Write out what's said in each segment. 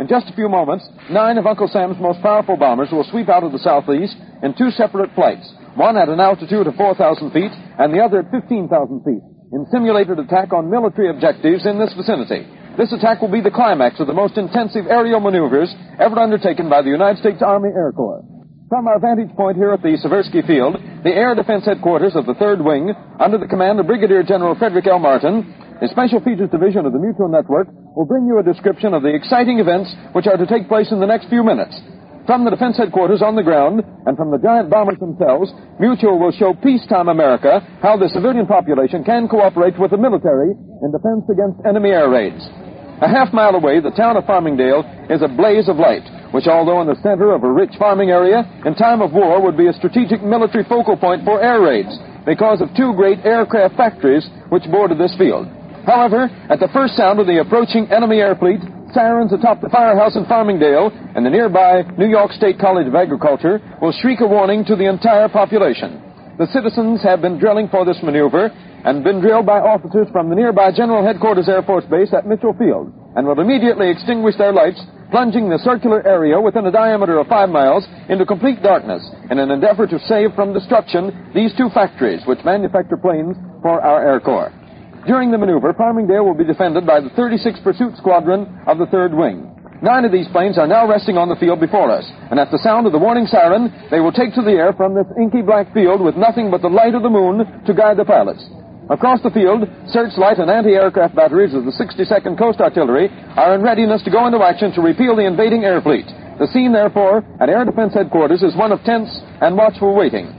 In just a few moments, nine of Uncle Sam's most powerful bombers will sweep out of the southeast in two separate flights, one at an altitude of 4,000 feet and the other at 15,000 feet, in simulated attack on military objectives in this vicinity. This attack will be the climax of the most intensive aerial maneuvers ever undertaken by the United States Army Air Corps. From our vantage point here at the Seversky Field, the Air Defense Headquarters of the 3rd Wing, under the command of Brigadier General Frederick L. Martin, the Special Features Division of the Mutual Network will bring you a description of the exciting events which are to take place in the next few minutes. From the Defense Headquarters on the ground and from the giant bombers themselves, Mutual will show peacetime America how the civilian population can cooperate with the military in defense against enemy air raids. A half mile away, the town of Farmingdale is a blaze of light which although in the center of a rich farming area, in time of war would be a strategic military focal point for air raids because of two great aircraft factories which border this field. However, at the first sound of the approaching enemy air fleet, sirens atop the firehouse in Farmingdale and the nearby New York State College of Agriculture will shriek a warning to the entire population. The citizens have been drilling for this maneuver and been drilled by officers from the nearby General Headquarters Air Force Base at Mitchell Field and will immediately extinguish their lights plunging the circular area within a diameter of five miles into complete darkness in an endeavor to save from destruction these two factories which manufacture planes for our Air Corps. During the maneuver, Farmingdale will be defended by the 36th Pursuit Squadron of the 3rd Wing. Nine of these planes are now resting on the field before us, and at the sound of the warning siren, they will take to the air from this inky black field with nothing but the light of the moon to guide the pilots. Across the field, searchlight and anti-aircraft batteries of the 62nd Coast Artillery are in readiness to go into action to repel the invading air fleet. The scene, therefore, at Air Defense Headquarters is one of tense and watchful waiting.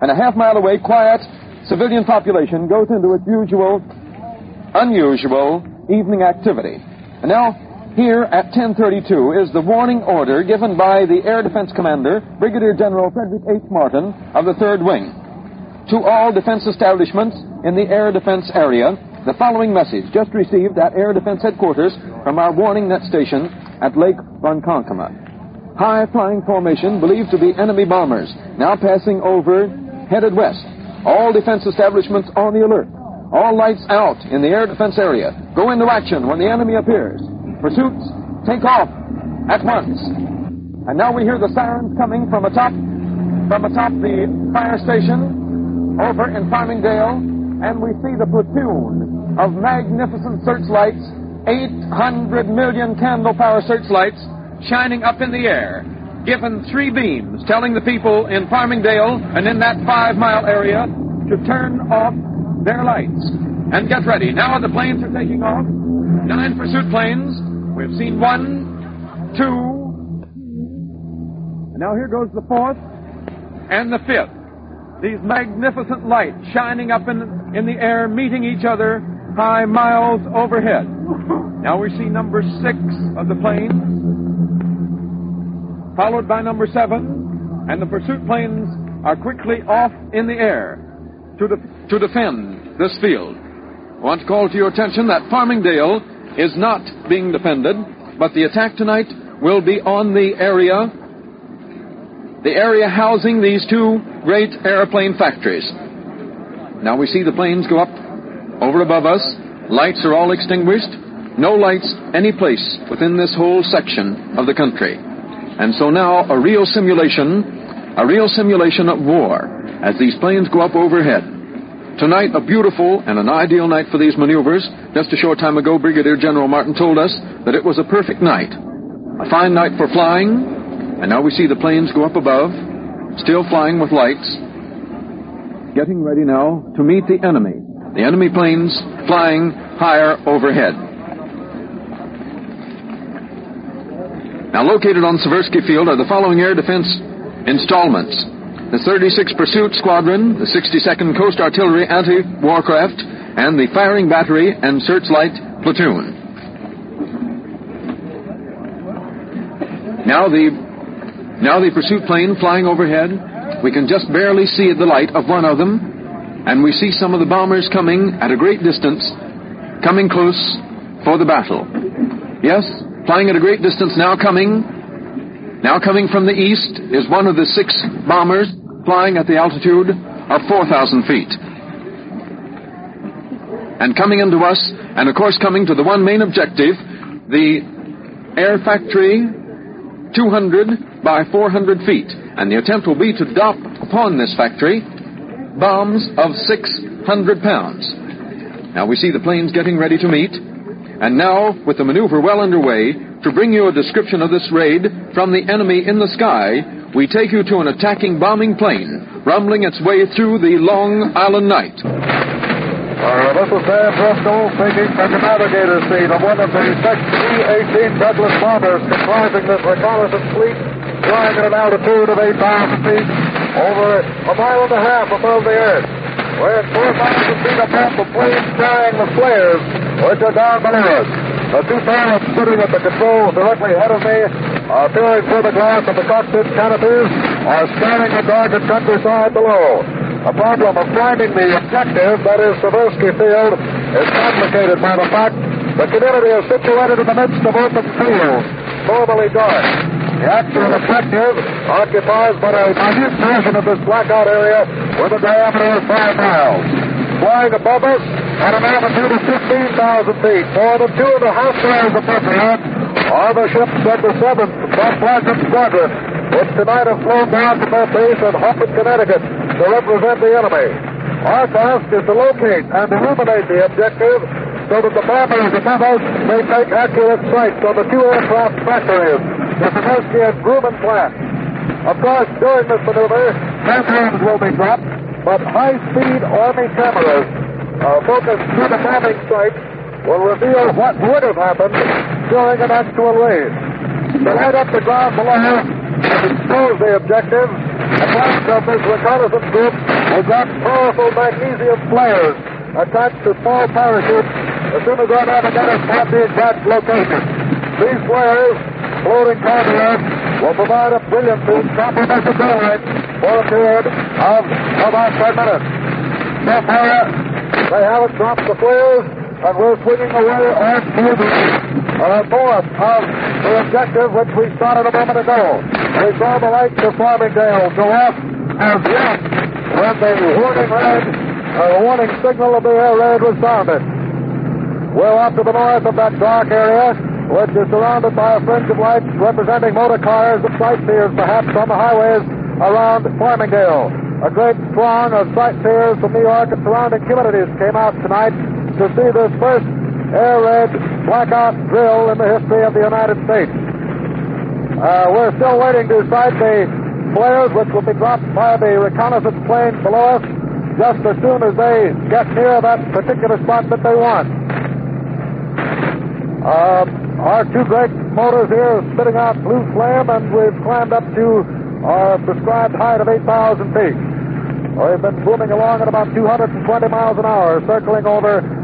And a half mile away, quiet civilian population goes into its usual, unusual evening activity. And now, here at 1032 is the warning order given by the Air Defense Commander, Brigadier General Frederick H. Martin of the 3rd Wing to all defense establishments in the air defense area the following message just received at Air Defense Headquarters from our warning net station at Lake Ronkonkoma. High flying formation believed to be enemy bombers now passing over headed west. All defense establishments on the alert. All lights out in the air defense area. Go into action when the enemy appears. Pursuits, take off at once. And now we hear the sirens coming from atop from atop the fire station over in Farmingdale, and we see the platoon of magnificent searchlights, 800 million candle power searchlights, shining up in the air, given three beams, telling the people in Farmingdale and in that five mile area to turn off their lights and get ready. Now the planes are taking off. Nine pursuit planes. We've seen one, two, and now here goes the fourth and the fifth these magnificent lights shining up in, in the air, meeting each other high miles overhead. Now we see number six of the planes, followed by number seven, and the pursuit planes are quickly off in the air to, de- to defend this field. I want to call to your attention that Farmingdale is not being defended, but the attack tonight will be on the area the area housing these two great airplane factories. Now we see the planes go up over above us. Lights are all extinguished. No lights any place within this whole section of the country. And so now a real simulation, a real simulation of war as these planes go up overhead. Tonight, a beautiful and an ideal night for these maneuvers. Just a short time ago, Brigadier General Martin told us that it was a perfect night. A fine night for flying, and now we see the planes go up above, still flying with lights, getting ready now to meet the enemy. The enemy planes flying higher overhead. Now, located on Seversky Field are the following air defense installments the 36th Pursuit Squadron, the 62nd Coast Artillery Anti Aircraft, and the Firing Battery and Searchlight Platoon. Now the now the pursuit plane flying overhead. We can just barely see the light of one of them, and we see some of the bombers coming at a great distance, coming close for the battle. Yes, flying at a great distance now coming. Now coming from the east is one of the six bombers flying at the altitude of 4,000 feet. And coming into us, and of course coming to the one main objective, the air factory 200 by 400 feet. And the attempt will be to drop upon this factory bombs of 600 pounds. Now we see the planes getting ready to meet. And now, with the maneuver well underway, to bring you a description of this raid from the enemy in the sky, we take you to an attacking bombing plane, rumbling its way through the Long Island night. Uh, this is Sam Bristol speaking from the navigator's seat of one of the B-18 Douglas bombers comprising this reconnaissance fleet flying at an altitude of 8,000 feet over a mile and a half above the earth. We're at 4,000 feet above the plane carrying the flares, which are down below us. The two pilots sitting at the controls directly ahead of me are peering through the glass of the cockpit canopies are scanning the darkened countryside below. The problem of finding the objective, that is Seversky Field, is complicated by the fact the community is situated in the midst of open fields, normally dark. The actual objective occupies but a minute portion of this blackout area with a diameter of five miles. Flying above us at an altitude of 15,000 feet, more than two and a half miles above the earth, are the ships of the 7th Mount Pleasant Squadron, which tonight have flown down to their base in Hartford, Connecticut, to represent the enemy. Our task is to locate and illuminate the objective so that the bombers above us may take accurate sights on the two aircraft factories, the Seversky and Grumman plant. Of course, during this maneuver, cameras will be dropped, but high-speed Army cameras uh, focused to the bombing site will reveal what would have happened during an actual raid. To light up the ground below and expose the objective, a blast of this reconnaissance group will drop powerful magnesium flares attached to small parachutes as soon as our navigators have the exact location. These flares, floating earth, will provide a brilliant brilliantly comprehensive daylight for a period of about 10 minutes. So far, they haven't dropped the flares, and we're swinging away to the uh, north of the objective which we started a moment ago. We saw the lights of Farmingdale go off as yet when the warning red, uh, warning signal of the air raid was sounded. We're off to the north of that dark area, which is surrounded by a fringe of lights representing motor cars and sightseers, perhaps on the highways around Farmingdale. A great throng of sightseers from New York and surrounding communities came out tonight to see this first air raid blackout drill in the history of the United States. Uh, we're still waiting to sight the flares which will be dropped by the reconnaissance plane below us just as soon as they get near that particular spot that they want. Uh, our two great motors here are spitting out blue flame, and we've climbed up to our prescribed height of 8,000 feet. We've been booming along at about 220 miles an hour, circling over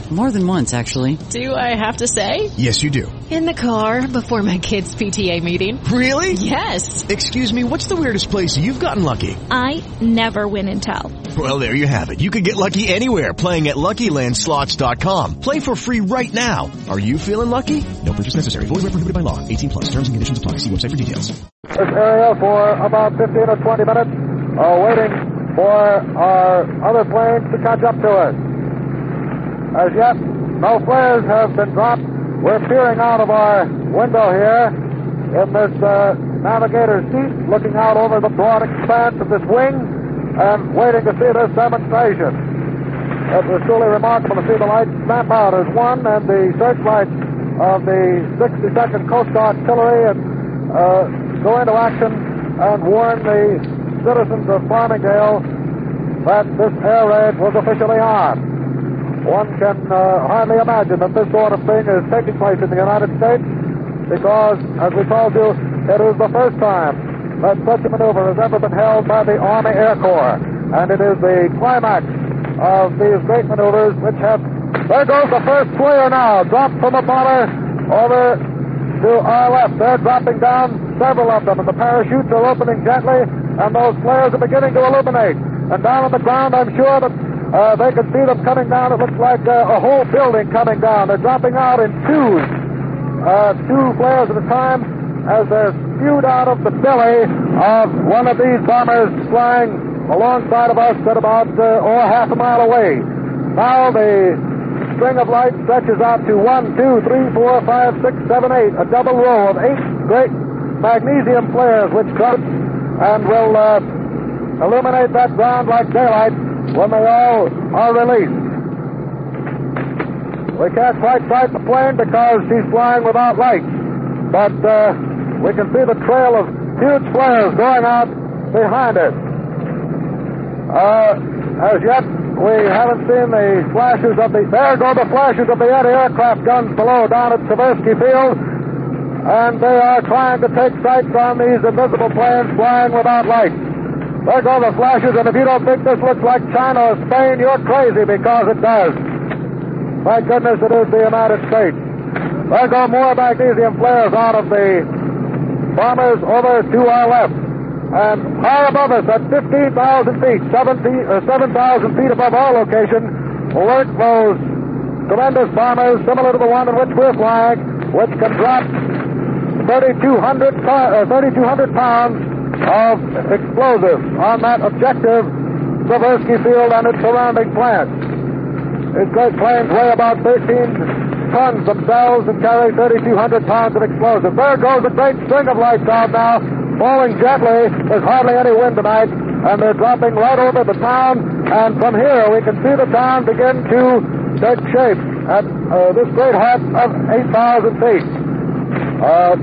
More than once, actually. Do I have to say? Yes, you do. In the car before my kids' PTA meeting. Really? Yes. Excuse me, what's the weirdest place you've gotten lucky? I never win and tell. Well, there you have it. You can get lucky anywhere playing at LuckyLandSlots.com. Play for free right now. Are you feeling lucky? No purchase necessary. Void where prohibited by law. 18 plus. Terms and conditions apply. See website for details. This area for about 15 or 20 minutes, uh, waiting for our other planes to catch up to us. As yet, no flares have been dropped. We're peering out of our window here in this uh, navigator's seat, looking out over the broad expanse of this wing and waiting to see this demonstration. It was truly remarkable to see the lights snap out as one and the searchlights of the 62nd Coast Artillery and uh, go into action and warn the citizens of Farmingdale that this air raid was officially on. One can uh, hardly imagine that this sort of thing is taking place in the United States because, as we told you, it is the first time that such a maneuver has ever been held by the Army Air Corps. And it is the climax of these great maneuvers, which have. There goes the first player now, dropped from a bomber over to our left. They're dropping down, several of them, and the parachutes are opening gently, and those flares are beginning to illuminate. And down on the ground, I'm sure that uh, they can see them coming down. It looks like uh, a whole building coming down. They're dropping out in twos, uh, two flares at a time, as they're spewed out of the belly of one of these bombers flying alongside of us at about uh, oh, half a mile away. Now the string of lights stretches out to one, two, three, four, five, six, seven, eight, a double row of eight great magnesium flares which cut and will uh, illuminate that ground like daylight when they all are released. We can't quite sight the plane because she's flying without lights, but uh, we can see the trail of huge flares going out behind it. Uh, as yet, we haven't seen the flashes of the. There go the flashes of the anti-aircraft guns below down at Seversky Field, and they are trying to take sights on these invisible planes flying without lights. There go the flashes, and if you don't think this looks like China or Spain, you're crazy because it does. My goodness it is the United States. There go more magnesium flares out of the bombers over to our left. And high above us at 15,000 feet, 7,000 uh, feet above our location, lurk those tremendous bombers similar to the one in which we're flying, which can drop 3,200, uh, 3,200 pounds of explosives on that objective Seversky Field and its surrounding plants. These great planes weigh about 13 tons themselves and carry 3,200 pounds of explosive. There goes a great string of lights out now falling gently. There's hardly any wind tonight, and they're dropping right over the town. And from here, we can see the town begin to take shape at uh, this great height of 8,000 feet. Uh,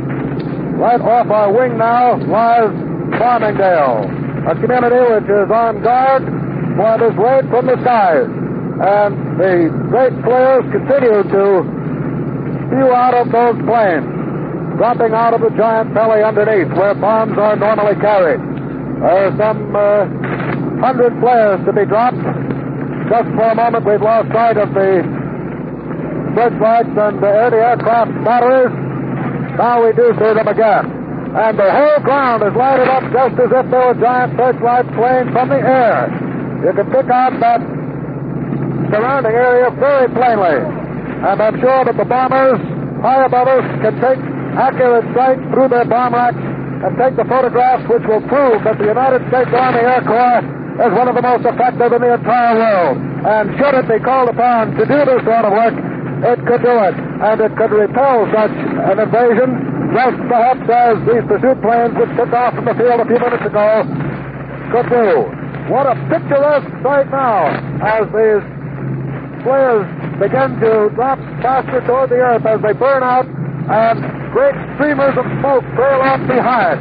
right off our wing now lies Farmingdale, a community which is on guard for this raid from the skies. And the great flares continue to spew out of those planes dropping out of the giant belly underneath where bombs are normally carried. There are some uh, hundred flares to be dropped. Just for a moment, we've lost sight of the searchlights and the anti-aircraft batteries. Now we do see them again. And the whole ground is lighted up just as if there were giant searchlights playing from the air. You can pick out that surrounding area very plainly. And I'm sure that the bombers high above us can take accurate sight through their bomb racks and take the photographs which will prove that the United States Army Air Corps is one of the most effective in the entire world. And should it be called upon to do this sort of work, it could do it. And it could repel such an invasion, just perhaps as these pursuit planes which took off from the field a few minutes ago could do. What a picturesque sight now as these flares begin to drop faster toward the earth as they burn out and great streamers of smoke trail off behind.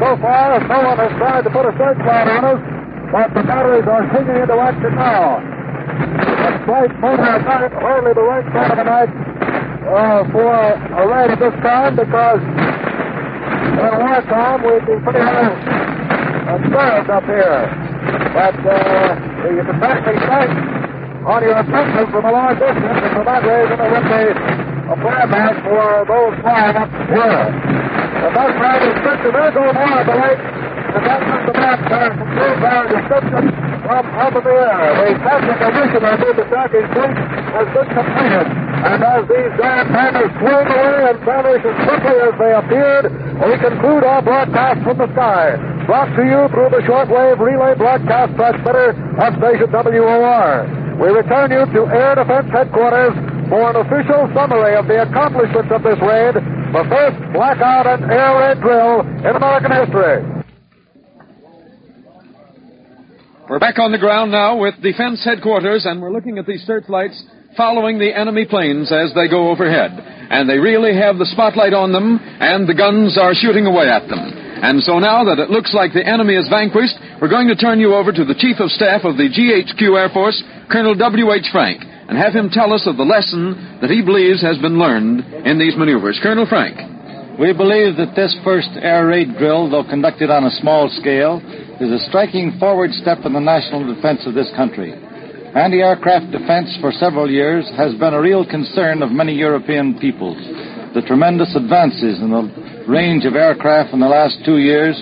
So far, no one has tried to put a searchlight on us, but the batteries are swinging into action now. A slight motor attack, hardly the right time of the night uh, for a raid at this time because in wartime we'd be pretty hard observed up here. But uh, you can practically sight on your attention from a long distance, and for that reason it would be a match for those flying up here. The bus ride is picture, there go more of the lake, and that's not the map there from prove our description from up in the air. The passing addition of the Saki fleet has been completed, and as these giant hammers swing away and vanish as quickly as they appeared, we conclude our broadcast from the sky. Brought to you through the shortwave relay broadcast transmitter of station WOR. We return you to Air Defense Headquarters for an official summary of the accomplishments of this raid, the first blackout and air raid drill in American history. We're back on the ground now with Defense Headquarters, and we're looking at these searchlights following the enemy planes as they go overhead. And they really have the spotlight on them, and the guns are shooting away at them. And so now that it looks like the enemy is vanquished, we're going to turn you over to the Chief of Staff of the GHQ Air Force, Colonel W.H. Frank, and have him tell us of the lesson that he believes has been learned in these maneuvers. Colonel Frank. We believe that this first air raid drill, though conducted on a small scale, is a striking forward step in the national defense of this country. Anti-aircraft defense for several years has been a real concern of many European peoples. The tremendous advances in the range of aircraft in the last two years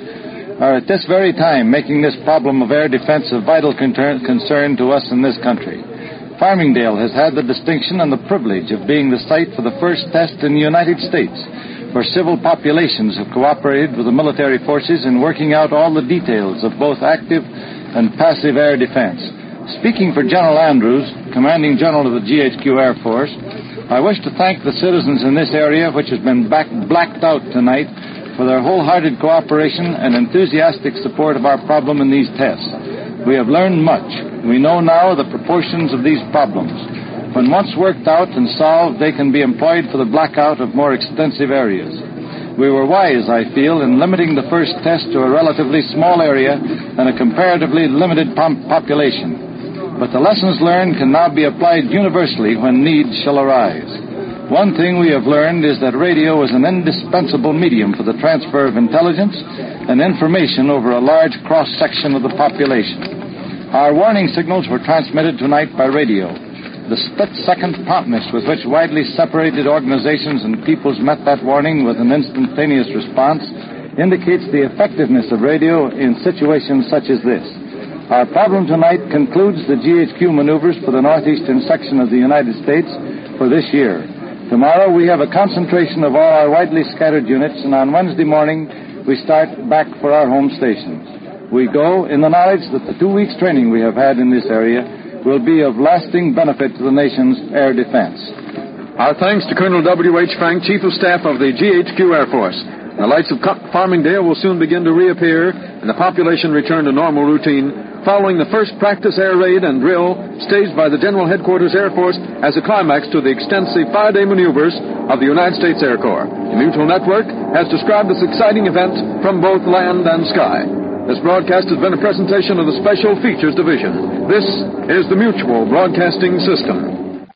are at this very time making this problem of air defense a vital concern to us in this country. Farmingdale has had the distinction and the privilege of being the site for the first test in the United States where civil populations have cooperated with the military forces in working out all the details of both active and passive air defense. Speaking for General Andrews, Commanding General of the GHQ Air Force, I wish to thank the citizens in this area, which has been back, blacked out tonight, for their wholehearted cooperation and enthusiastic support of our problem in these tests. We have learned much. We know now the proportions of these problems. When once worked out and solved, they can be employed for the blackout of more extensive areas. We were wise, I feel, in limiting the first test to a relatively small area and a comparatively limited population. But the lessons learned can now be applied universally when needs shall arise. One thing we have learned is that radio is an indispensable medium for the transfer of intelligence and information over a large cross section of the population. Our warning signals were transmitted tonight by radio. The split second promptness with which widely separated organizations and peoples met that warning with an instantaneous response indicates the effectiveness of radio in situations such as this. Our problem tonight concludes the GHQ maneuvers for the northeastern section of the United States for this year. Tomorrow we have a concentration of all our widely scattered units, and on Wednesday morning we start back for our home stations. We go in the knowledge that the two weeks training we have had in this area will be of lasting benefit to the nation's air defense. Our thanks to Colonel W.H. Frank, Chief of Staff of the GHQ Air Force. The lights of Farmingdale will soon begin to reappear and the population return to normal routine following the first practice air raid and drill staged by the General Headquarters Air Force as a climax to the extensive five-day maneuvers of the United States Air Corps. The Mutual Network has described this exciting event from both land and sky. This broadcast has been a presentation of the Special Features Division. This is the Mutual Broadcasting System.